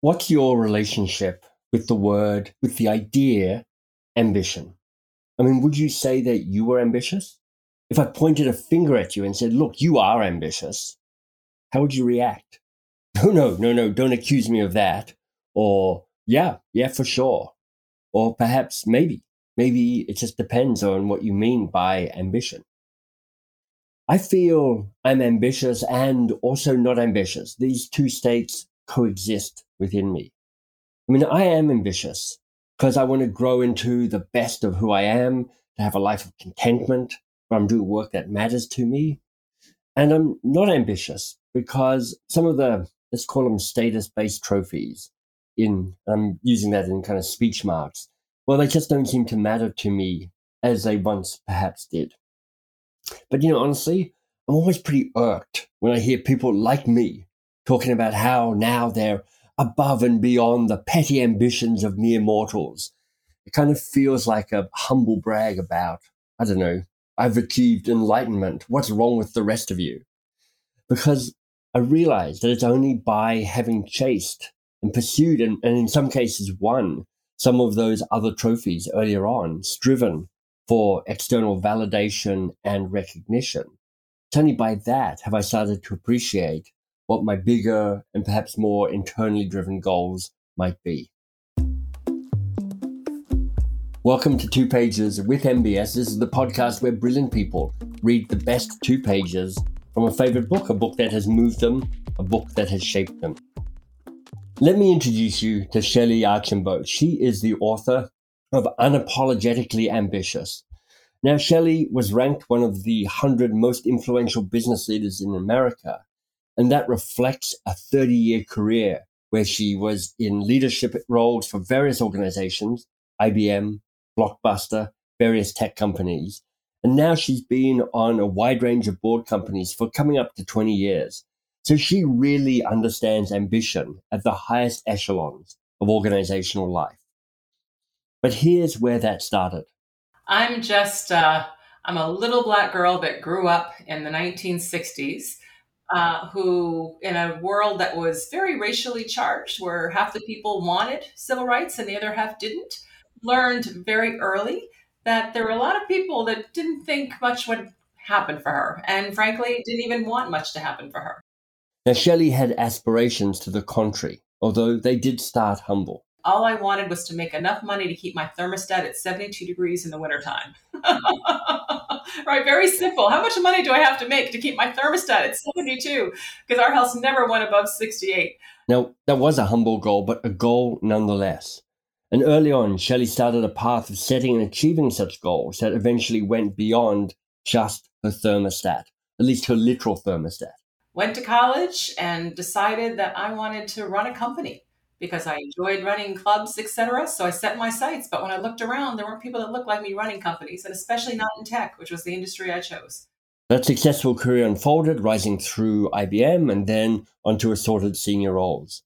What's your relationship with the word, with the idea, ambition? I mean, would you say that you were ambitious? If I pointed a finger at you and said, look, you are ambitious, how would you react? No, no, no, no, don't accuse me of that. Or, yeah, yeah, for sure. Or perhaps maybe, maybe it just depends on what you mean by ambition. I feel I'm ambitious and also not ambitious. These two states coexist within me. I mean, I am ambitious because I want to grow into the best of who I am, to have a life of contentment, where I'm doing work that matters to me. And I'm not ambitious because some of the let's call them status based trophies in I'm using that in kind of speech marks. Well, they just don't seem to matter to me as they once perhaps did. But you know, honestly, I'm always pretty irked when I hear people like me talking about how now they're above and beyond the petty ambitions of mere mortals. It kind of feels like a humble brag about, I don't know, I've achieved enlightenment. What's wrong with the rest of you? Because I realized that it's only by having chased and pursued and, and in some cases won some of those other trophies earlier on, striven for external validation and recognition. It's only by that have I started to appreciate what my bigger and perhaps more internally driven goals might be. Welcome to Two Pages with MBS. This is the podcast where brilliant people read the best two pages from a favorite book, a book that has moved them, a book that has shaped them. Let me introduce you to Shellye Archambeau. She is the author of Unapologetically Ambitious. Now, Shellye was ranked one of the 100 most influential business leaders in America, and that reflects a 30 year career where she was in leadership roles for various organizations, IBM, Blockbuster, various tech companies, and now she's been on a wide range of board companies for coming up to 20 years. So she really understands ambition at the highest echelons of organizational life. But here's where that started. I'm just, uh, I'm a little black girl that grew up in the 1960s. Uh, who, in a world that was very racially charged, where half the people wanted civil rights and the other half didn't, learned very early that there were a lot of people that didn't think much would happen for her, and frankly, didn't even want much to happen for her. Now, Shellye had aspirations to the contrary, although they did start humble. All I wanted was to make enough money to keep my thermostat at 72 degrees in the wintertime. right, very simple. How much money do I have to make to keep my thermostat at 72? Because our house never went above 68. Now, that was a humble goal, but a goal nonetheless. And early on, Shellye started a path of setting and achieving such goals that eventually went beyond just her thermostat, at least her literal thermostat. Went to college and decided that I wanted to run a company because I enjoyed running clubs, etc. So I set my sights. But when I looked around, there weren't people that looked like me running companies, and especially not in tech, which was the industry I chose. That successful career unfolded, rising through IBM and then onto assorted senior roles.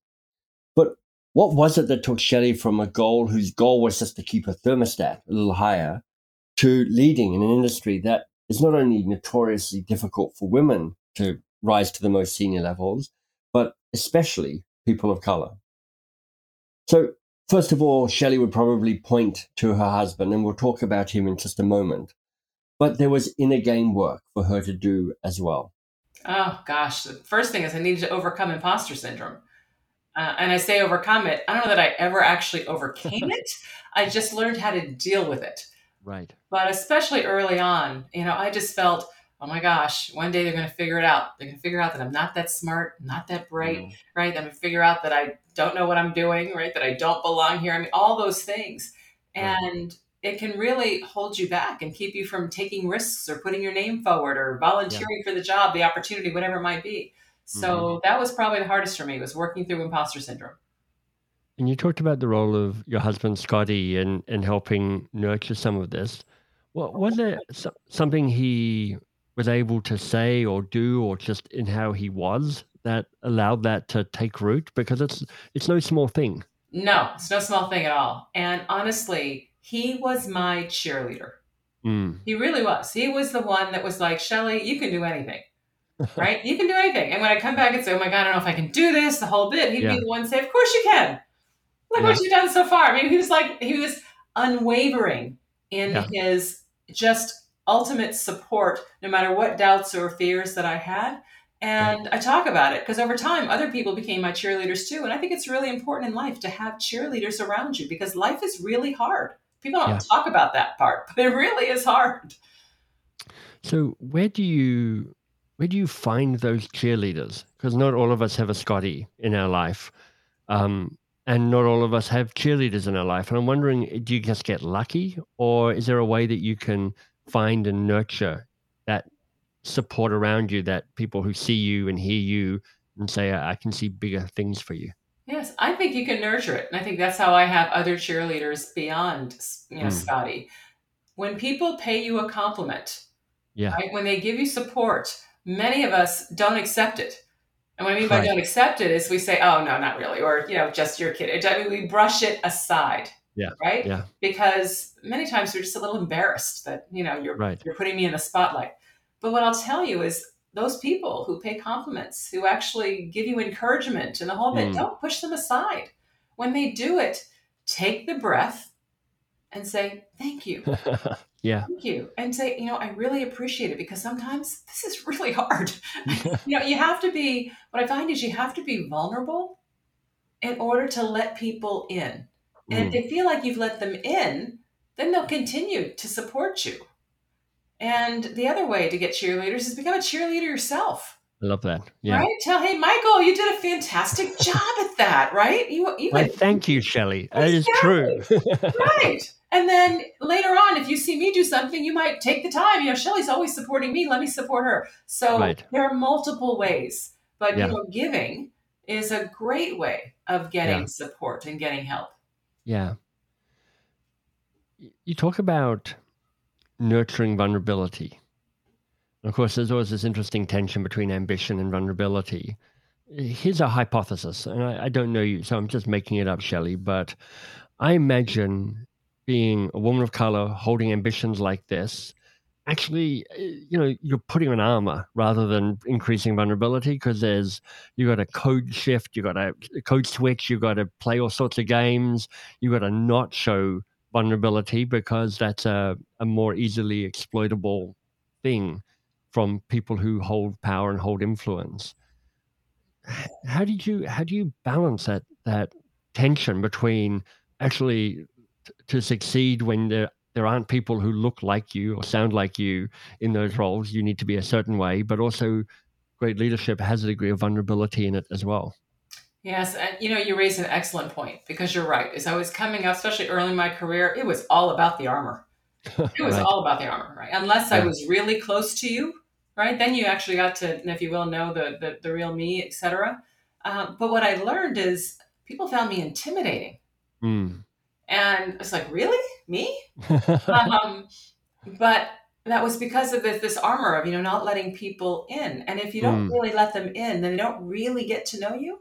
But what was it that took Shellye from a goal whose goal was just to keep her thermostat a little higher to leading in an industry that is not only notoriously difficult for women to rise to the most senior levels, but especially people of color? So, first of all, Shellye would probably point to her husband, and we'll talk about him in just a moment. But there was inner game work for her to do as well. Oh, gosh. The first thing is I needed to overcome imposter syndrome. Uh, and I say overcome it. I don't know that I ever actually overcame it. I just learned how to deal with it. Right. But especially early on, you know, I just felt, oh my gosh, one day they're going to figure it out. They're going to figure out that I'm not that smart, not that bright, mm. right? They're going to figure out that I don't know what I'm doing, right? That I don't belong here. I mean, all those things. And it can really hold you back and keep you from taking risks or putting your name forward or volunteering yeah. for the job, the opportunity, whatever it might be. So mm-hmm. that was probably the hardest for me was working through imposter syndrome. And you talked about the role of your husband Scotty and and helping nurture some of this. Well, was there something he was able to say or do, or just in how he was that allowed that to take root? Because it's it's no small thing. No, it's no small thing at all. And honestly, he was my cheerleader. Mm. He really was. He was the one that was like, Shellye, you can do anything right? You can do anything. And when I come back and say, "Oh my god, I don't know if I can do this," the whole bit, he'd Yeah. be the one to say, "Of course you can. Look what you've done so far." I mean, he was like he was unwavering in Yeah. his just ultimate support, no matter what doubts or fears that I had. And I talk about it because over time, other people became my cheerleaders too. And I think it's really important in life to have cheerleaders around you because life is really hard. People don't Yeah. talk about that part, but it really is hard. So where do you where do you find those cheerleaders? Because not all of us have a Scotty in our life, um, and not all of us have cheerleaders in our life. And I'm wondering, do you just get lucky, or is there a way that you can find and nurture support around you, that people who see you and hear you and say, "I can see bigger things for you." Yes, I think you can nurture it. And I think that's how I have other cheerleaders beyond, you know, Mm. Scotty. When people pay you a compliment, Yeah, right? When they give you support, many of us don't accept it. And what I mean by Right. don't accept it is we say, oh, no, not really. Or, you know, just your kid. I mean, we brush it aside. Yeah, Right. yeah. Because many times we're just a little embarrassed that, you know, you're, right. you're putting me in the spotlight. But what I'll tell you is those people who pay compliments, who actually give you encouragement and the whole bit, Mm. don't push them aside. When they do it, take the breath and say, thank you. yeah, Thank you. And say, you know, I really appreciate it because sometimes this is really hard. you know, you have to be, what I find is you have to be vulnerable in order to let people in. And if Mm, they feel like you've let them in, then they'll continue to support you. And the other way to get cheerleaders is become a cheerleader yourself. I love that. Yeah. Right? Tell, hey, Michael, you did a fantastic job at that, right? You, you went thank you, Shellye. That is true. right. And then later on, if you see me do something, you might take the time. You know, Shellye's always supporting me. Let me support her. So Right. there are multiple ways, but Yeah. you know, giving is a great way of getting Yeah. support and getting help. Yeah. You talk about nurturing vulnerability. And of course, there's always this interesting tension between ambition and vulnerability. Here's a hypothesis, and I, I don't know you, so I'm just making it up, Shellye, but I imagine being a woman of color holding ambitions like this. Actually, uh, you know, you're putting on armor rather than increasing vulnerability because there's you got a code shift, you got a code switch, you got to play all sorts of games, you got to not show vulnerability because that's a, a more easily exploitable thing from people who hold power and hold influence. How did you how do you balance that that tension between actually t- to succeed when there there aren't people who look like you or sound like you in those roles? You need to be a certain way, but also great leadership has a degree of vulnerability in it as well. Yes, and you know, you raise an excellent point because you're right. As I was coming up, especially early in my career, it was all about the armor. It was Right. all about the armor, right? Unless I was really close to you, right? Then you actually got to, if you will, know the the, the real me, etc. Um, but what I learned is people found me intimidating, Mm. and it's like, really, me? um, but that was because of this, this armor of you know not letting people in, and if you don't Mm. really let them in, then they don't really get to know you.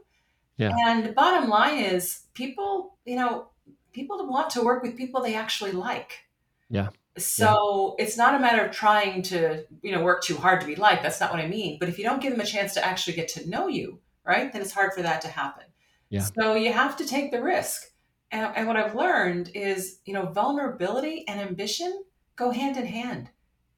Yeah. And the bottom line is, people, you know, people want to work with people they actually like. Yeah. So it's not a matter of trying to, you know, work too hard to be liked. That's not what I mean. But if you don't give them a chance to actually get to know you, right, then it's hard for that to happen. Yeah. So you have to take the risk. And, and what I've learned is, you know, vulnerability and ambition go hand in hand.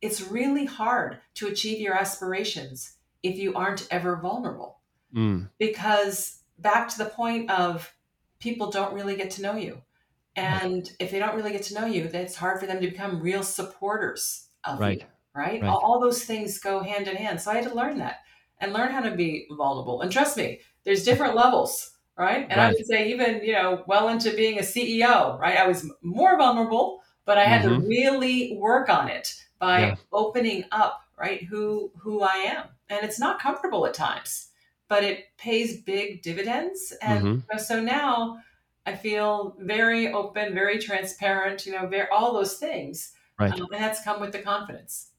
It's really hard to achieve your aspirations if you aren't ever vulnerable Mm. because back to the point of people don't really get to know you. And if they don't really get to know you, then it's hard for them to become real supporters of Right. you, right? Right. All, all those things go hand in hand. So I had to learn that and learn how to be vulnerable. And trust me, there's different levels, right? And I would say even, you know, well into being a CEO, right? I was more vulnerable, but I had to Mhm. really work on it by Yeah. opening up, right? Who who I am. And it's not comfortable at times but it pays big dividends. And Mhm. so now I feel very open, very transparent, you know, very, all those things. Right. Um, and that's come with the confidence.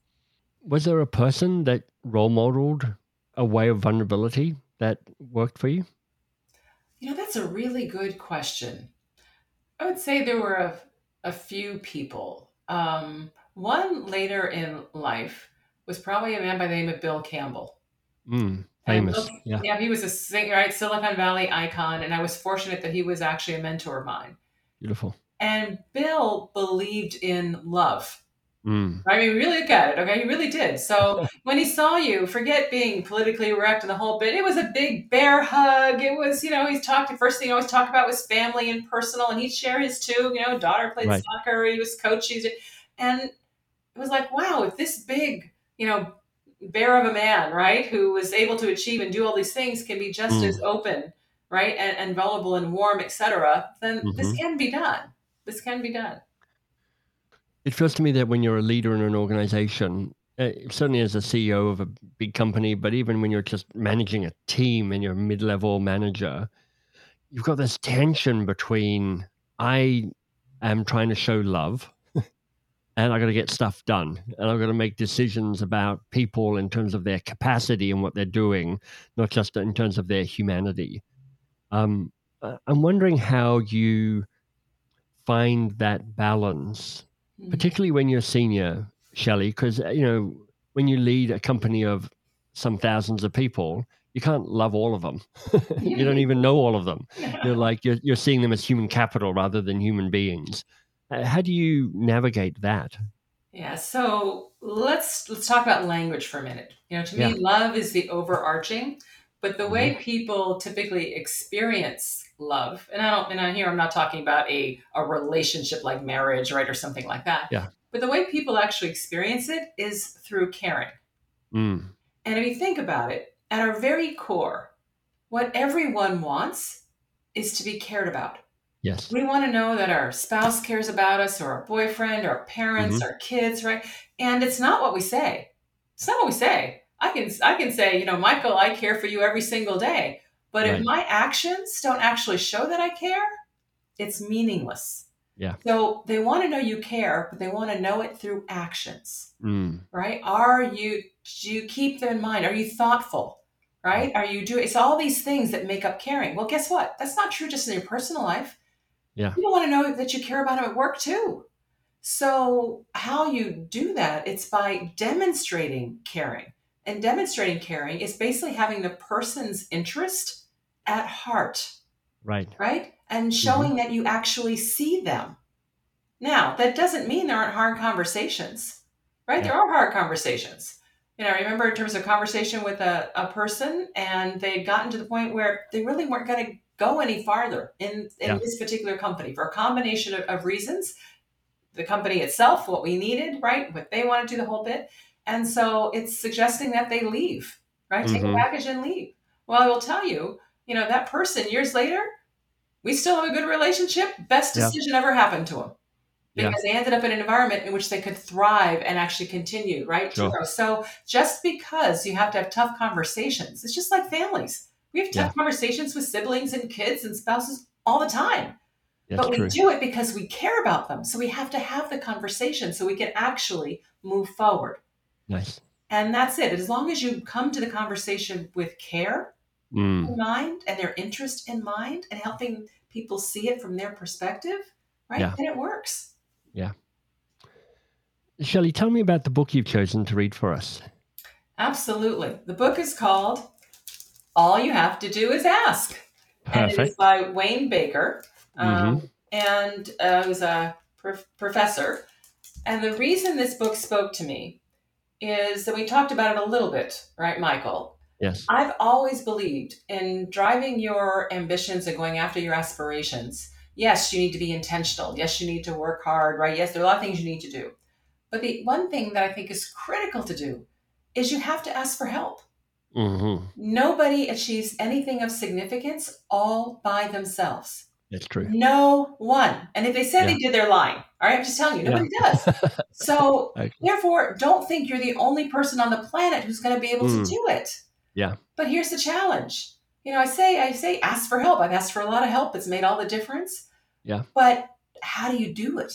Was there a person that role modeled a way of vulnerability that worked for you? You know, that's a really good question. I would say there were a, a few people. Um, one later in life was probably a man by the name of Bill Campbell. Mm, famous. Yeah. yeah, he was a right Silicon Valley icon, and I was fortunate that he was actually a mentor of mine. Beautiful. And Bill believed in love. Mm. I mean, really look at it, okay? He really did. So when he saw you, forget being politically correct and the whole bit. It was a big bear hug. It was, you know, he's talking. First thing he always talked about was family and personal, and he'd share his too. You know, daughter played Right. soccer. He was coaching, and it was like, wow, if this big, you know, bear of a man, right, who was able to achieve and do all these things, can be just Mm. as open, right, and, and vulnerable and warm, etc., then this Mhm. can be done. This can be done. It feels to me that when you're a leader in an organization, uh, certainly as a CEO of a big company, but even when you're just managing a team and you're a mid level manager, you've got this tension between I am trying to show love and I got to get stuff done and I've got to make decisions about people in terms of their capacity and what they're doing, not just in terms of their humanity. Um, uh, I'm wondering how you find that balance Mm. particularly when you're senior, Shellye, because you know when you lead a company of some thousands of people, you can't love all of them. you don't even know all of them. You're like you're you're seeing them as human capital rather than human beings. Uh, How do you navigate that? Yeah, so let's let's talk about language for a minute. You know, to me, love is the overarching, but the way people typically experience love, and I don't, and I here I'm not talking about a a relationship like marriage, right, or something like that. Yeah. But the way people actually experience it is through caring. Mm, And if you think about it, at our very core, what everyone wants is to be cared about. Yes. We want to know that our spouse cares about us, or our boyfriend, or our parents, our kids, right? And it's not what we say. It's not what we say. I can I can say, you know, Michael, I care for you every single day. But if my actions don't actually show that I care, it's meaningless. Yeah. So they want to know you care, but they want to know it through actions Mm, right? Are you do you keep them in mind? Are you thoughtful? Right? Are you doing it's all these things that make up caring. Well, guess what? That's not true just in your personal life. Yeah. People want to know that you care about them at work too. So how you do that, it's by demonstrating caring. And demonstrating caring is basically having the person's interest at heart right. right? And showing mm-hmm. that you actually see them. Now, that doesn't mean there aren't hard conversations, right? There are hard conversations. You know, I remember in terms of conversation with a, a person, and they had gotten to the point where they really weren't going to go any farther in, in Yeah. this particular company for a combination of, of reasons. The company itself, what we needed, right? What they wanted to do, the whole bit. And so it's suggesting that they leave, right? Take a Mhm. package and leave. Well, I will tell you, you know, that person years later, we still have a good relationship. Best Yeah. decision ever happened to them Yeah. because they ended up in an environment in which they could thrive and actually continue, right? Sure. So just because you have to have tough conversations, it's just like families. We have tough conversations with siblings and kids and spouses all the time. That's but we true. do it because we care about them. So we have to have the conversation so we can actually move forward. Nice. And that's it. As long as you come to the conversation with care Mm, in mind and their interest in mind and helping people see it from their perspective, right? Yeah. Then it works. Yeah. Shellye, tell me about the book you've chosen to read for us. Absolutely. The book is called All You Have to Do Is Ask. And it is by Wayne Baker. Um, And uh, was a prof- professor. And the reason this book spoke to me is that we talked about it a little bit, right, Michael? Yes. I've always believed in driving your ambitions and going after your aspirations. Yes, you need to be intentional. Yes, you need to work hard, right? Yes, there are a lot of things you need to do. But the one thing that I think is critical to do is you have to ask for help. Hmm Nobody achieves anything of significance all by themselves. That's true. No one. And if they said they did, they're lying. All right, I'm just telling you, nobody does. So Okay. therefore, don't think you're the only person on the planet who's going to be able Mm. to do it. Yeah. But here's the challenge. You know, I say, I say, ask for help. I've asked for a lot of help. It's made all the difference. Yeah. But how do you do it?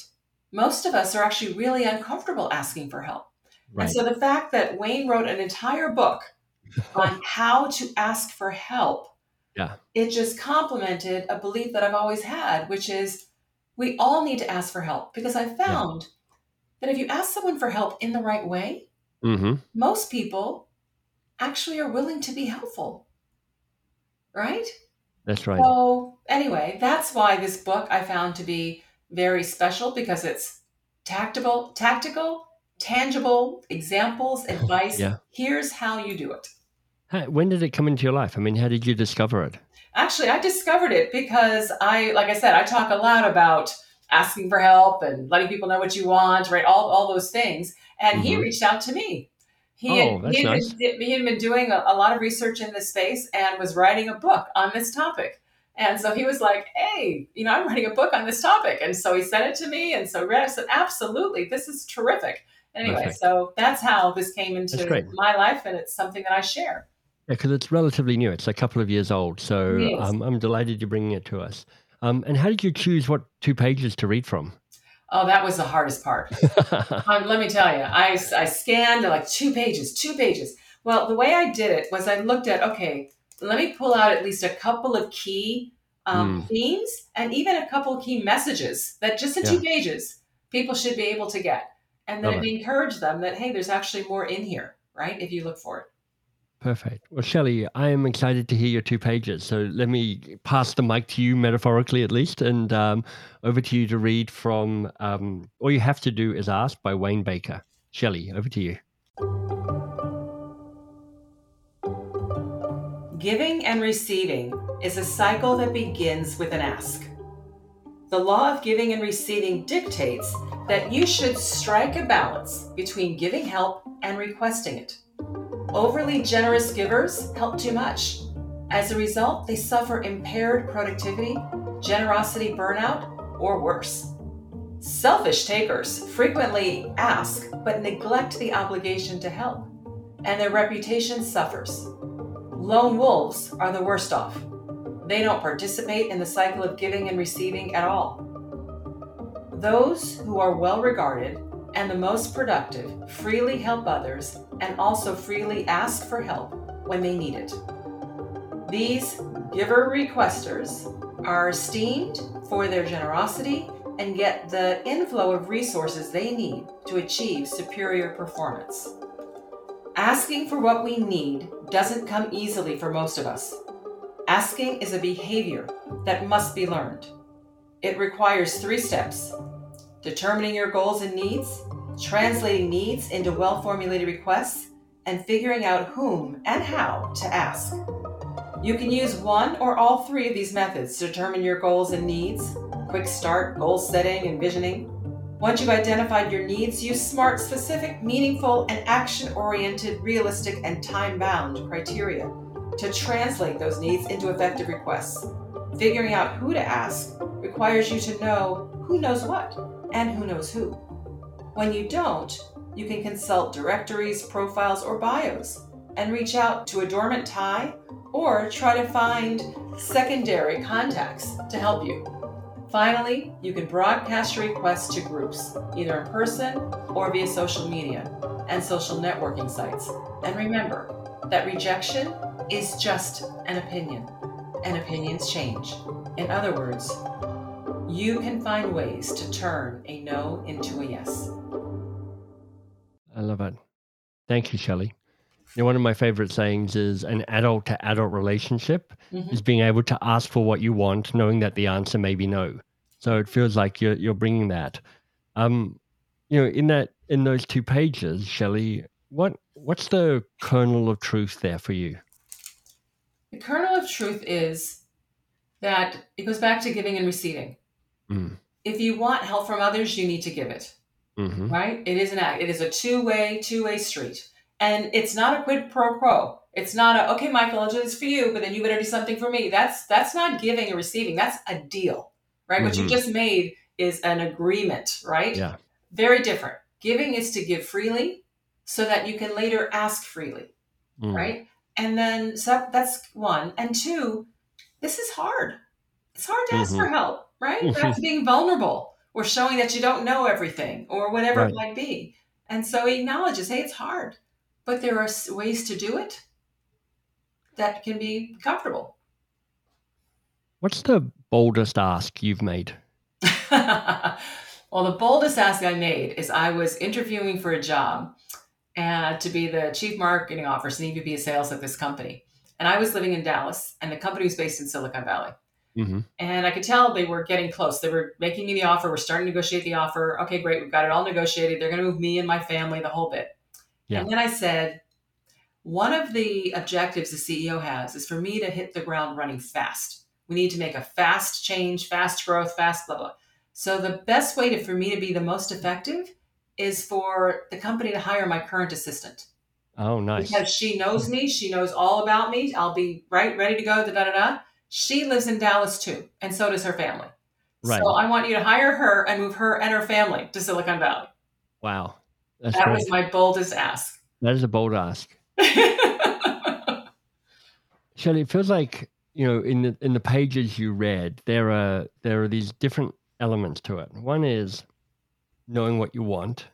Most of us are actually really uncomfortable asking for help. Right. And so the fact that Wayne wrote an entire book on how to ask for help, Yeah. it just complemented a belief that I've always had, which is we all need to ask for help because I found that if you ask someone for help in the right way, hmm most people actually are willing to be helpful. Right? That's right. So, anyway, that's why this book I found to be very special because it's tactable, tactical, tangible examples, advice. Yeah. Here's how you do it. How, when did it come into your life? I mean, how did you discover it? Actually, I discovered it because I, like I said, I talk a lot about asking for help and letting people know what you want, right? All, all those things. And he Mhm. reached out to me. He, Oh, had, that's he, had nice. been, he had been doing a, a lot of research in this space and was writing a book on this topic. And so he was like, hey, you know, I'm writing a book on this topic. And so he sent it to me. And so I read. I said, absolutely, this is terrific. Anyway, Perfect. so that's how this came into my life. And it's something that I share. Yeah, because it's relatively new. It's a couple of years old. So is. um, I'm delighted you're bringing it to us. Um, and how did you choose what two pages to read from? Oh, that was the hardest part. Um, let me tell you, I, I scanned like two pages, two pages. Well, the way I did it was I looked at, okay, let me pull out at least a couple of key um, themes and even a couple of key messages that just in two pages people should be able to get. And then it them that, hey, there's actually more in here, right? If you look for it. Perfect. Well, Shellye, I am excited to hear your two pages. So let me pass the mic to you, metaphorically at least, and um, over to you to read from um, All You Have to Do Is Ask by Wayne Baker. Shellye, over to you. Giving and receiving is a cycle that begins with an ask. The law of giving and receiving dictates that you should strike a balance between giving help and requesting it. Overly generous givers help too much. As a result, they suffer impaired productivity, generosity burnout, or worse. Selfish takers frequently ask but neglect the obligation to help, and their reputation suffers. Lone wolves are the worst off. They don't participate in the cycle of giving and receiving at all. Those who are well regarded and the most productive freely help others and also freely ask for help when they need it. These giver requesters are esteemed for their generosity and get the inflow of resources they need to achieve superior performance. Asking for what we need doesn't come easily for most of us. Asking is a behavior that must be learned. It requires three steps determining your goals and needs, translating needs into well formulated requests, and figuring out whom and how to ask. You can use one or all three of these methods to determine your goals and needs quick start, goal setting, and visioning. Once you've identified your needs, use SMART specific, meaningful, and action oriented, realistic, and time bound criteria to translate those needs into effective requests. Figuring out who to ask requires you to know who knows what and who knows who. When you don't, you can consult directories, profiles, or bios and reach out to a dormant tie or try to find secondary contacts to help you. Finally, you can broadcast your requests to groups, either in person or via social media and social networking sites. And remember that rejection is just an opinion, and opinions change. In other words, you can find ways to turn a no into a yes. I love it. Thank you, Shellye. You know, one of my favorite sayings is an adult to adult relationship Mhm. is being able to ask for what you want, knowing that the answer may be no. So it feels like you're you're bringing that. Um, you know, in that in those two pages, Shellye, what what's the kernel of truth there for you? The kernel of truth is that it goes back to giving and receiving. Mm. If you want help from others, you need to give it. hmm right? It is an act. It is a two-way, two-way street, and it's not a quid pro quo. It's not a okay, Michael, I'll do this for you, but then you better do something for me. That's that's not giving and receiving. That's a deal, right? What you Mhm. just made is an agreement, right? Yeah. Very different. Giving is to give freely, so that you can later ask freely, Mm. right? And then so that's one, and two. This is hard. It's hard to ask Mhm. for help, right? Mm-hmm. That's being vulnerable or showing that you don't know everything or whatever Right. it might be. And so he acknowledges, hey, it's hard, but there are ways to do it that can be comfortable. What's the boldest ask you've made? well, the boldest ask I made is I was interviewing for a job and to be the chief marketing officer and EVP of sales at this company. And I was living in Dallas, and the company was based in Silicon Valley. Mm-hmm. And I could tell they were getting close. They were making me the offer. We're starting to negotiate the offer. Okay, great. We've got it all negotiated. They're going to move me and my family, the whole bit. Yeah. And then I said, one of the objectives the CEO has is for me to hit the ground running fast. We need to make a fast change, fast growth, fast blah, blah. So the best way to, for me to be the most effective is for the company to hire my current assistant. Oh, nice. Because she knows me, she knows all about me. I'll be right, ready to go, da da da. da. She lives in Dallas too, and so does her family. Right. So I want you to hire her and move her and her family to Silicon Valley. Wow. That's that great. was my boldest ask. that is a bold ask. Shellye, it feels like you know in the in the pages you read, there are there are these different elements to it. One is knowing what you want.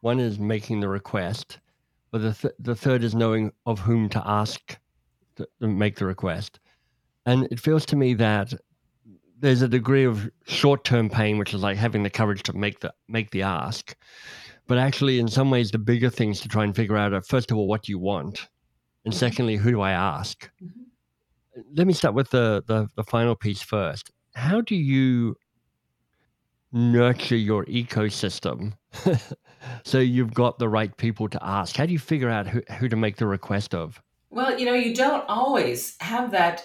One is making the request. But the th- the third is knowing of whom to ask to, to make the request. And it feels to me that there's a degree of short term pain, which is like having the courage to make the make the ask. But actually, in some ways, the bigger things to try and figure out are first of all, what do you want? And Mhm. secondly, who do I ask? Mhm. Let me start with the, the, the final piece first. How do you nurture your ecosystem so you've got the right people to ask? How do you figure out who, who to make the request of? well, you know, you don't always have that.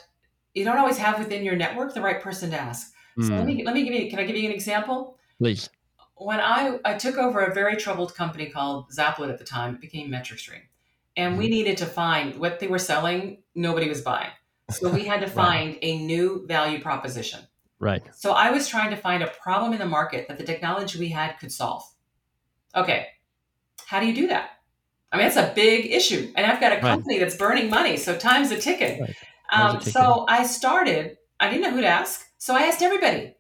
You don't always have within your network the right person to ask. So let Hmm, me let me give you. Can I give you an example? please. when I, I took over a very troubled company called Zaplet at the time, it became MetricStream. And we needed to find what they were selling, nobody was buying. So we had to Right. find a new value proposition. Right. So I was trying to find a problem in the market that the technology we had could solve. Okay, how do you do that? I mean, it's a big issue. And I've got a Right. company that's burning money, so time's a ticking. Right. Um, so I started, I didn't know who to ask. So I asked everybody.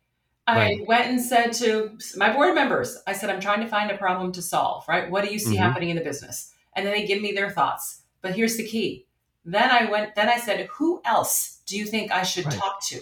I Right. went and said to my board members, I said, I'm trying to find a problem to solve, right? What do you see Mhm. happening in the business? And then they give me their thoughts. But here's the key. Then I went, then I said, who else do you think I should Right. talk to?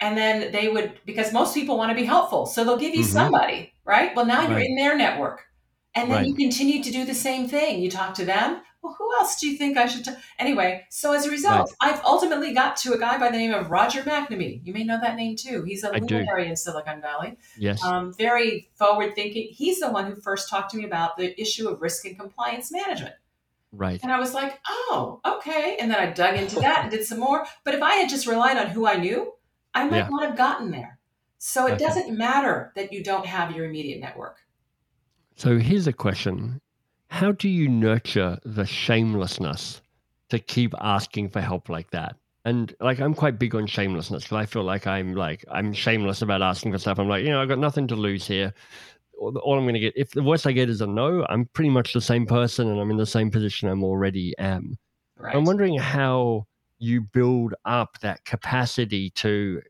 And then they would, because most people want to be helpful. So they'll give you Mhm. somebody, right? Well, now you're in their network. And then Right. you continue to do the same thing. You talk to them. Well, who else do you think I should? Anyway, so as a result, I've ultimately got to a guy by the name of Roger McNamee. You may know that name too. He's a I do. luminary in Silicon Valley, Yes. um, very forward thinking. He's the one who first talked to me about the issue of risk and compliance management. right. And I was like, oh, okay. And then I dug into that and did some more. But if I had just relied on who I knew, I might Yeah. not have gotten there. So it Okay. doesn't matter that you don't have your immediate network. So here's a question How do you nurture the shamelessness to keep asking for help like that? And like, I'm quite big on shamelessness because I feel like I'm like, I'm shameless about asking for stuff. I'm like, you know, I've got nothing to lose here. All all I'm going to get, if the worst I get is a no, I'm pretty much the same person and I'm in the same position I'm already am. Right. I'm wondering how you build up that capacity to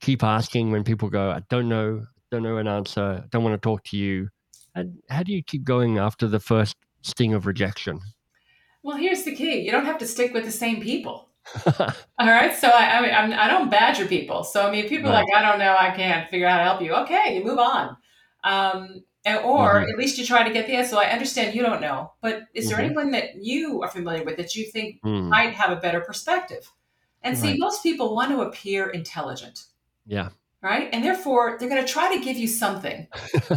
keep asking when people go, I don't know, don't know an answer, don't want to talk to you. And how do you keep going after the first sting of rejection? Well, here's the key: you don't have to stick with the same people. All right. So I, I mean, I'm, I don't badger people. So I mean, people are Right. like, I don't know, I can't figure out how to help you. Okay, you move on. Um, and- or Mhm. at least you try to get the answer. So I understand you don't know, but is there Mhm. anyone that you are familiar with that you think Hmm, might have a better perspective? And see, most people want to appear intelligent, yeah. Right? And therefore, they're going to try to give you something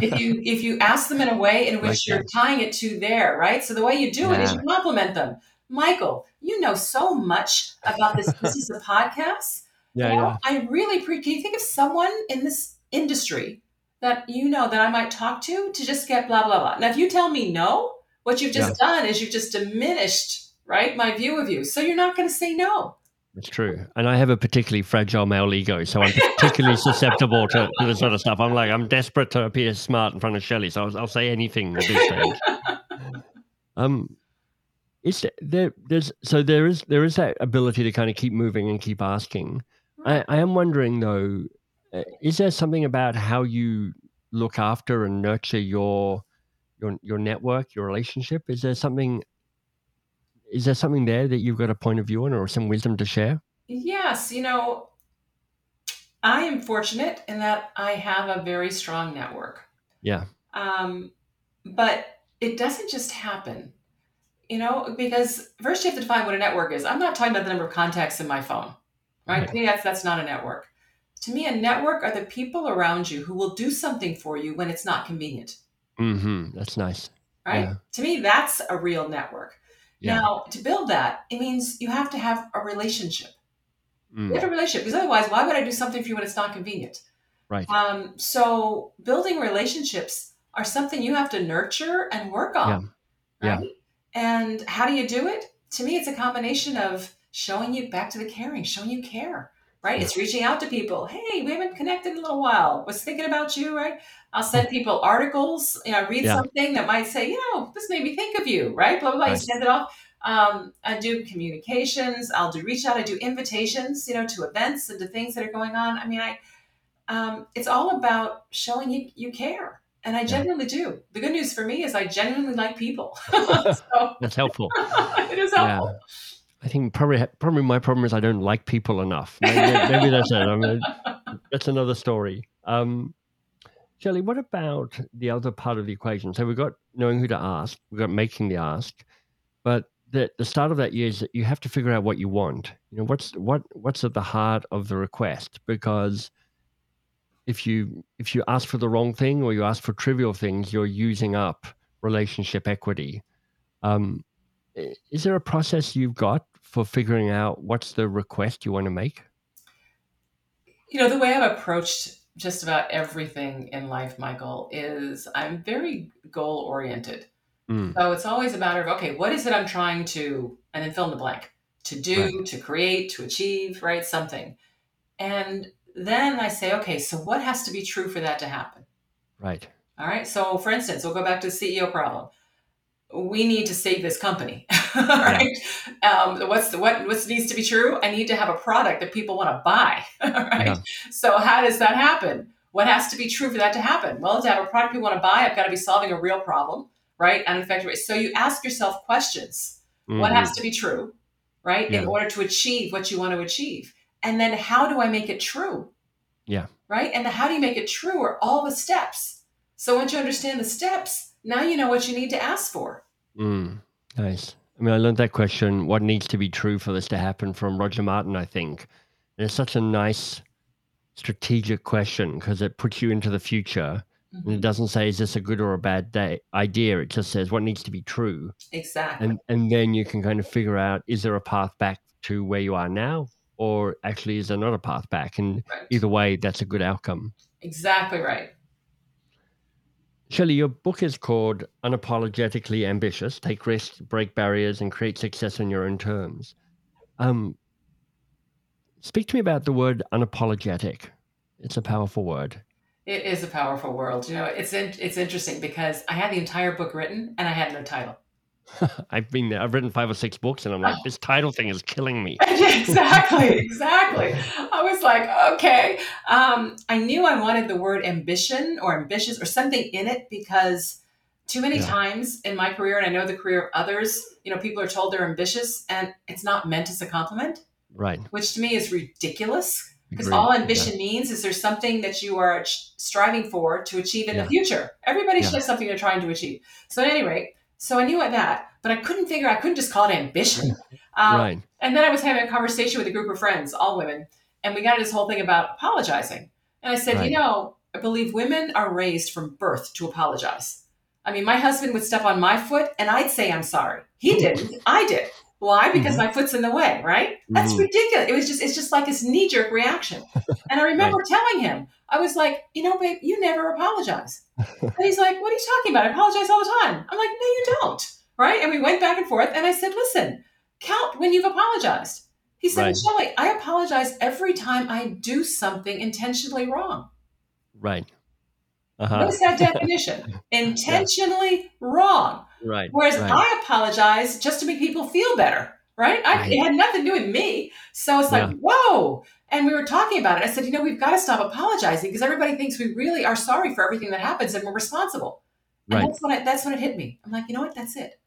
if you if you ask them in a way in which Like you're tying it to there, right? So the way you do it is you compliment them. Michael, you know so much about this business of podcasts. Yeah. You know, Yeah. I really appreciate. Can you think of someone in this industry that you know that I might talk to to just get blah blah blah? Now, if you tell me no, what you've just done is you've just diminished, right, my view of you. So you're not going to say no. It's true. And I have a particularly fragile male ego, so I'm particularly susceptible to, to this sort of stuff. I'm like, I'm desperate to appear smart in front of Shellye, so I'll, I'll say anything at this stage. Um, is there, there there's so there is there is that ability to kind of keep moving and keep asking. I, I am wondering though, uh, is there something about how you look after and nurture your your your network, your relationship? Is there something is there something there that you've got a point of view on or some wisdom to share? Yes, you know, I am fortunate in that I have a very strong network. Yeah. Um, but it doesn't just happen. You know, because first you have to define what a network is. I'm not talking about the number of contacts in my phone, right? Right. To me, that's that's not a network. To me, a network are the people around you who will do something for you when it's not convenient, Mm hmm That's nice. right? Yeah. To me, that's a real network. Yeah. Now, to build that, it means you have to have a relationship. You Mm, have a relationship because otherwise, why would I do something for you when it's not convenient? Right. Um, so building relationships are something you have to nurture and work on. Yeah. Right? And how do you do it? To me, it's a combination of showing you back to the caring, showing you care. Right? It's reaching out to people. Hey, we haven't connected in a little while. Was thinking about you, right? I'll send people articles. You know, read Yeah. something that might say, you know, this made me think of you, right? Blah blah blah. You send it off. Um, I do communications. I'll do reach out. I do invitations, you know, to events and to things that are going on. I mean, I um, it's all about showing you you care, and I genuinely do. The good news for me is I genuinely like people, so That's helpful. it is Yeah. I think probably probably my problem is I don't like people enough. Maybe, maybe that's it. I mean, that's another story. Um, Shellye, what about the other part of the equation? So we've got knowing who to ask, we've got making the ask, but the, the start of that year is that you have to figure out what you want. You know, what's what what's at the heart of the request? Because if you if you ask for the wrong thing or you ask for trivial things, you're using up relationship equity. Um, is there a process you've got for figuring out what's the request you want to make? You know, the way I've approached just about everything in life, Michael, is I'm very goal oriented. Mm, So it's always a matter of okay, what is it I'm trying to, and then fill in the blank, to do, to create, to achieve, right? Something. And then I say, okay, so what has to be true for that to happen? right. All right. So, for instance, we'll go back to the CEO problem. We need to save this company. All right. Um, what's the, what what needs to be true? I need to have a product that people want to buy. Right. Yeah. So, how does that happen? What has to be true for that to happen? Well, to have a product people want to buy, I've got to be solving a real problem, right? And in fact, so you ask yourself questions. What Mhm. has to be true, right? In order to achieve what you want to achieve. And then how do I make it true? Yeah. Right? And the how do you make it true are all the steps. So once you understand the steps, now you know what you need to ask for. Mm, nice. I mean, I learned that question, what needs to be true for this to happen, from Roger Martin, I think. And it's such a nice strategic question because it puts you into the future. And it doesn't say, is this a good or a bad day, idea? It just says what needs to be true. Exactly. And, and then you can kind of figure out, is there a path back to where you are now? Or actually, is there not a path back? And Right. either way, that's a good outcome. Exactly right. Shellye, your book is called Unapologetically Ambitious Take Risks, Break Barriers, and Create Success on Your Own Terms. Um, speak to me about the word unapologetic. It's a powerful word. It is a powerful word. You know, it's in, it's interesting because I had the entire book written and I had no title. I've been there, I've written five or six books, and I'm like, this title thing is killing me. exactly, exactly. I was like, okay. Um, I knew I wanted the word ambition or ambitious or something in it because too many Yeah. times in my career, and I know the career of others, you know, people are told they're ambitious and it's not meant as a compliment, Right. which to me is ridiculous. Because all ambition means is there's something that you are striving for to achieve in Yeah. the future. Everybody should have something they're trying to achieve. So at any rate, so I knew that, but I couldn't figure. I couldn't just call it ambition. Um, right. and then I was having a conversation with a group of friends, all women, and we got into this whole thing about apologizing. And I said, Right. you know, I believe women are raised from birth to apologize. I mean, my husband would step on my foot and I'd say, I'm sorry. He didn't. I did. Why? Because my foot's in the way, right? That's Mhm. ridiculous. It was just, it's just like this knee jerk reaction. And I remember telling him, I was like, you know, babe, you never apologize. and he's like, what are you talking about? I apologize all the time. I'm like, no, you don't. Right? And we went back and forth. And I said, listen, count when you've apologized. He said, Right. Shellye, I apologize every time I do something intentionally wrong. Right. What Uh-huh. is that definition? Intentionally wrong. Right. Whereas right. I apologize just to make people feel better, right? I, Right. It had nothing to do with me. So it's like, Yeah. whoa. And we were talking about it. I said, you know, we've got to stop apologizing because everybody thinks we really are sorry for everything that happens and we're responsible. And Right. that's when I, that's when it hit me. I'm like, you know what? That's it.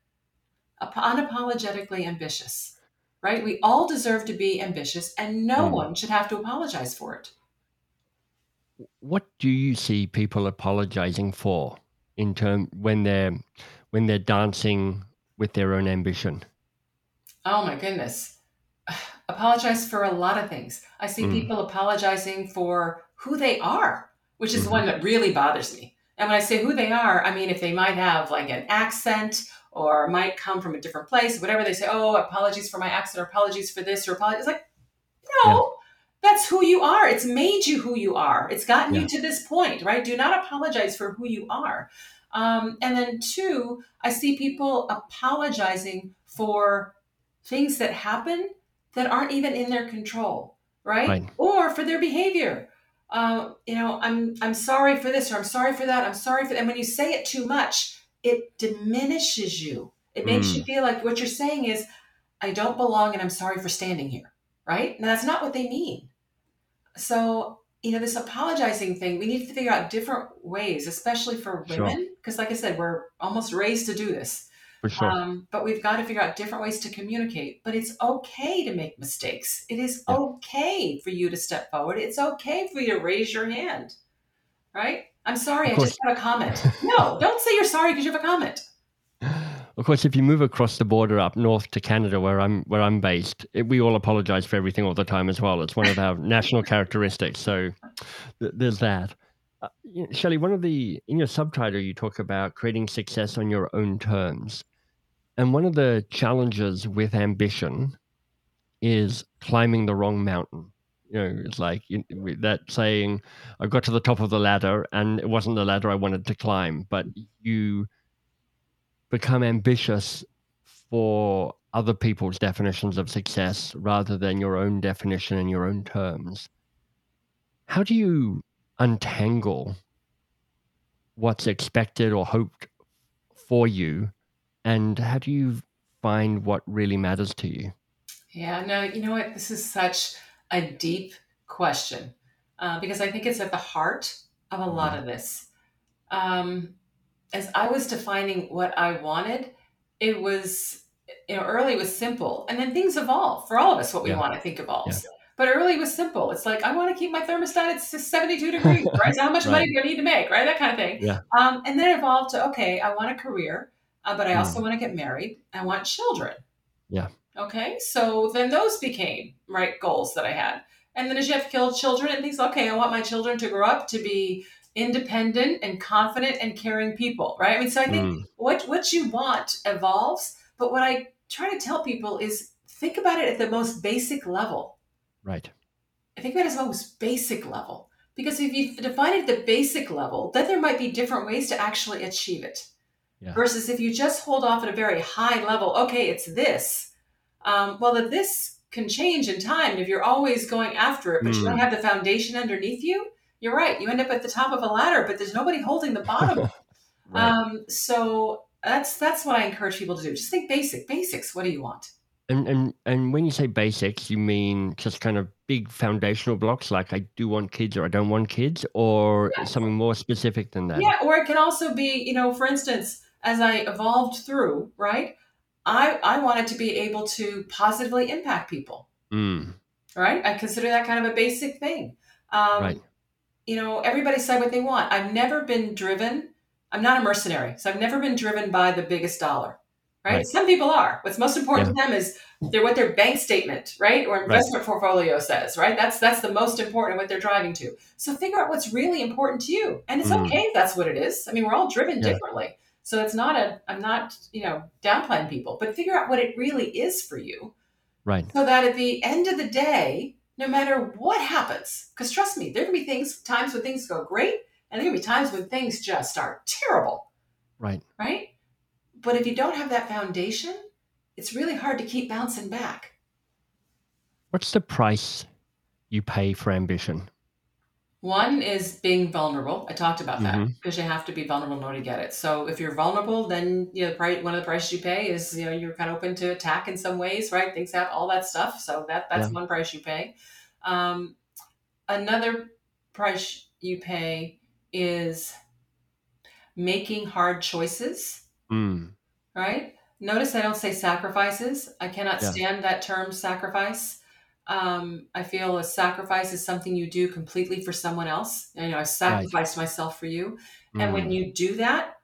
Ap- unapologetically ambitious, right? We all deserve to be ambitious, and no Mm. one should have to apologize for it. what do you see people apologizing for in term when they're when they're dancing with their own ambition? Oh my goodness. Apologize for a lot of things. I see Mm. people apologizing for who they are, which is the Mhm. one that really bothers me. And when I say who they are, I mean if they might have like an accent or might come from a different place, whatever they say, oh, apologies for my accent or apologies for this or apologies. It's like, no, that's who you are. It's made you who you are. It's gotten Yeah. you to this point, right? Do not apologize for who you are. Um, and then two, I see people apologizing for things that happen that aren't even in their control, right? Right. Or for their behavior. Uh, you know, I'm I'm sorry for this or I'm sorry for that. I'm sorry for. And when you say it too much, it diminishes you. It makes Mm. you feel like what you're saying is, I don't belong and I'm sorry for standing here, right? And that's not what they mean. So you know, this apologizing thing, we need to figure out different ways, especially for women, because like I said, we're almost raised to do this. For sure. Um, but we've got to figure out different ways to communicate. But it's okay to make mistakes. It is Yeah. okay for you to step forward. It's okay for you to raise your hand. Right? I'm sorry, I just have a comment. No, don't say you're sorry because you have a comment. Of course, if you move across the border up north to Canada, where I'm where I'm based, it, we all apologize for everything all the time as well. It's one of our national characteristics. So th- there's that. Uh, you know, Shellye, one of the in your subtitle, you talk about creating success on your own terms, and one of the challenges with ambition is climbing the wrong mountain. You know, it's like you, that saying, "I got to the top of the ladder, and it wasn't the ladder I wanted to climb," but you become ambitious for other people's definitions of success rather than your own definition and your own terms. How do you untangle what's expected or hoped for you? And how do you find what really matters to you? Yeah, no, you know what? This is such a deep question uh, because I think it's at the heart of a lot of this. Um, as I was defining what I wanted, it was, you know, early was simple and then things evolve for all of us. What we Yeah. want, I think, evolves. But early was simple. It's like, I want to keep my thermostat at 72 degrees, right? So how much Right. money do I need to make, right? That kind of thing. Yeah. Um, and then it evolved to, okay, I want a career, uh, but I Mm. also want to get married. I want children. Yeah. Okay, so then those became right goals that I had. And then as you have killed children and things, okay, I want my children to grow up to be independent and confident and caring people, right? I mean, so I think Mm, what what you want evolves, but what I try to tell people is think about it at the most basic level. right. I think that is the most basic level. Because if you define it at the basic level, then there might be different ways to actually achieve it. Yeah. Versus if you just hold off at a very high level, okay, it's this. Um, well, the this can change in time. If you're always going after it, but you don't Mm. have the foundation underneath you, you're right. You end up at the top of a ladder, but there's nobody holding the bottom. Right. um, so that's that's what I encourage people to do. Just think basic, basics. What do you want? And and and when you say basics, you mean just kind of big foundational blocks like I do want kids or I don't want kids, or Yeah. something more specific than that? Yeah, or it can also be, you know, for instance, as I evolved through, right? I I wanted to be able to positively impact people, Mm, right? I consider that kind of a basic thing. Um, Right. You know, everybody said what they want. I've never been driven. I'm not a mercenary, so I've never been driven by the biggest dollar. Right? Right. Some people are. What's most important to them is their what their bank statement, right, or investment portfolio says, right? That's that's the most important what they're driving to. So figure out what's really important to you, and it's Mm. okay if that's what it is. I mean, we're all driven Yeah. differently, so it's not a. I'm not you know downplaying people, but figure out what it really is for you, right. so that at the end of the day, no matter what happens, because trust me, there can be things times when things go great, and there can be times when things just are terrible Right. right? But if you don't have that foundation, it's really hard to keep bouncing back. What's the price you pay for ambition? One is being vulnerable. I talked about that Mhm. because you have to be vulnerable in order to get it. So if you're vulnerable, then you know price, one of the prices you pay is you know you're kind of open to attack in some ways, right? Things have all that stuff. So that that's Yeah. one price you pay. Um, another price you pay is making hard choices. Mm, right? Notice I don't say sacrifices. I cannot Yeah. stand that term sacrifice. Um, I feel a sacrifice is something you do completely for someone else. You know, I sacrificed myself for you. And when mm, you do that,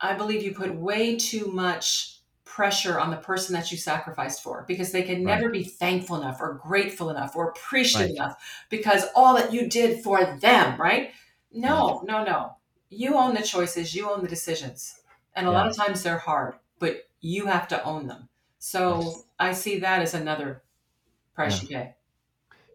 I believe you put way too much pressure on the person that you sacrificed for because they can Right. never be thankful enough or grateful enough or appreciative Right. enough because all that you did for them, right? No, no, no. You own the choices, you own the decisions. And a lot of times they're hard, but you have to own them. So Yes. I see that as another price you pay.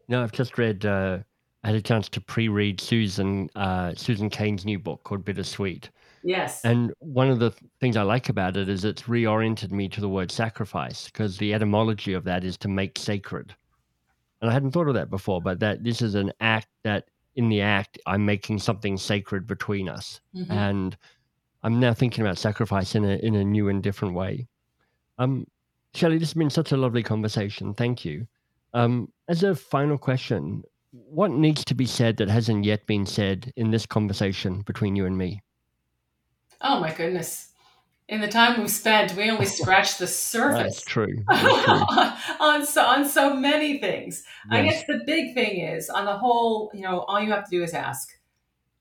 No, I've just read. Uh, I had a chance to pre-read Susan uh, Susan Cain's new book called Bittersweet, Yes. and one of the things I like about it is it's reoriented me to the word sacrifice because the etymology of that is to make sacred, and I hadn't thought of that before. But that this is an act that in the act I'm making something sacred between us, Mhm. and I'm now thinking about sacrifice in a in a new and different way. Um, Shellye, this has been such a lovely conversation. Thank you. Um, as a final question, what needs to be said that hasn't yet been said in this conversation between you and me? Oh my goodness. In the time we've spent, we only scratched the That's surface true. That's true. on so on so many things. I guess the big thing is on the whole, you know, all you have to do is ask.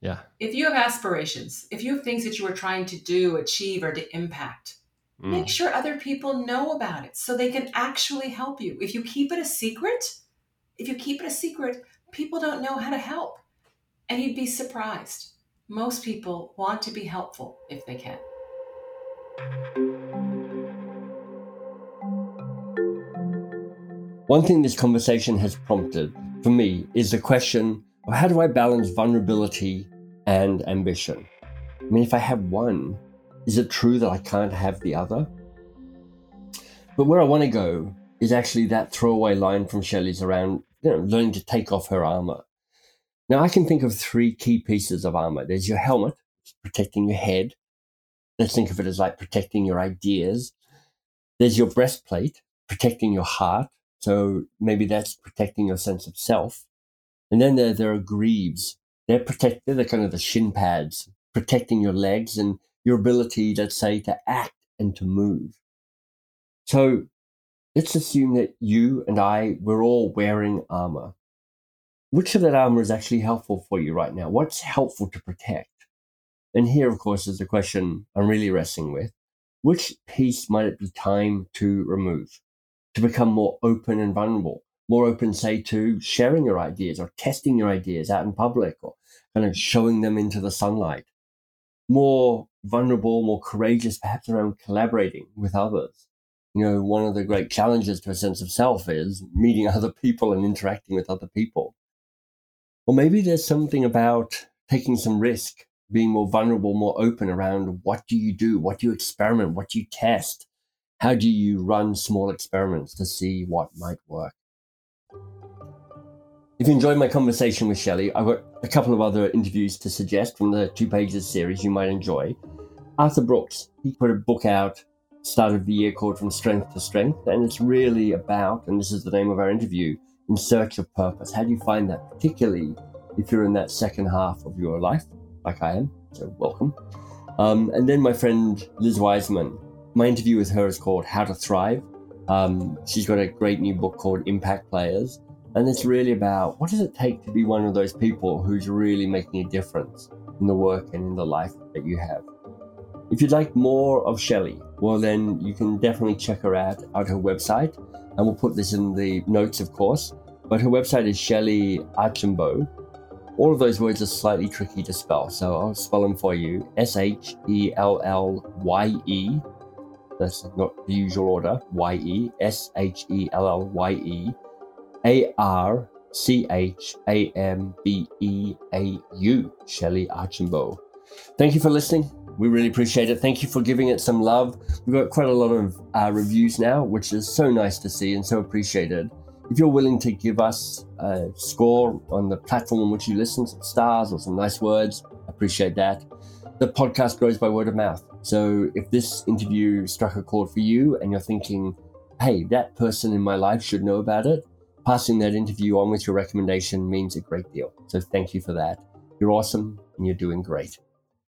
Yeah. If you have aspirations, if you have things that you are trying to do, achieve, or to impact, Mm. make sure other people know about it so they can actually help you. If you keep it a secret, if you keep it a secret, people don't know how to help. And you'd be surprised. Most people want to be helpful if they can. One thing this conversation has prompted for me is the question of how do I balance vulnerability and ambition? I mean, if I have one, is it true that I can't have the other? But where I want to go is actually that throwaway line from Shellye's around, you know, learning to take off her armor. Now, I can think of three key pieces of armor. There's your helmet, protecting your head. Let's think of it as like protecting your ideas. There's your breastplate, protecting your heart. So maybe that's protecting your sense of self. And then there, there are greaves. They're protected, they're kind of the shin pads, protecting your legs and your ability, let's say, to act and to move. So let's assume that you and I, we're all wearing armor. Which of that armor is actually helpful for you right now? What's helpful to protect? And here, of course, is the question I'm really wrestling with. Which piece might it be time to remove? to become more open and vulnerable, more open, say, to sharing your ideas or testing your ideas out in public or kind of showing them into the sunlight, more vulnerable, more courageous, perhaps around collaborating with others. You know, one of the great challenges to a sense of self is meeting other people and interacting with other people. Or maybe there's something about taking some risk, being more vulnerable, more open around what do you do? What do you experiment? What do you test? How do you run small experiments to see what might work? If you enjoyed my conversation with Shellye, I've got a couple of other interviews to suggest from the two pages series you might enjoy. Arthur Brooks, he put a book out start of the year called From Strength to Strength, and it's really about, and this is the name of our interview, in search of purpose. How do you find that, particularly if you're in that second half of your life, like I am? So, welcome. Um, and then my friend Liz Wiseman, my interview with her is called How to Thrive. Um, she's got a great new book called Impact Players. And it's really about what does it take to be one of those people who's really making a difference in the work and in the life that you have. If you'd like more of Shellye, well, then you can definitely check her out at her website. And we'll put this in the notes, of course. But her website is Shellye Archambeau. All of those words are slightly tricky to spell, so I'll spell them for you S H E L L Y E that's not the usual order. Y E S H E L L Y E A R C H A M B E A U. Shellye Archambeau. Thank you for listening. We really appreciate it. Thank you for giving it some love. We've got quite a lot of uh, reviews now, which is so nice to see and so appreciated. If you're willing to give us a score on the platform on which you listen, some stars or some nice words, appreciate that. The podcast grows by word of mouth. So if this interview struck a chord for you and you're thinking, hey, that person in my life should know about it, passing that interview on with your recommendation means a great deal. So thank you for that. You're awesome and you're doing great.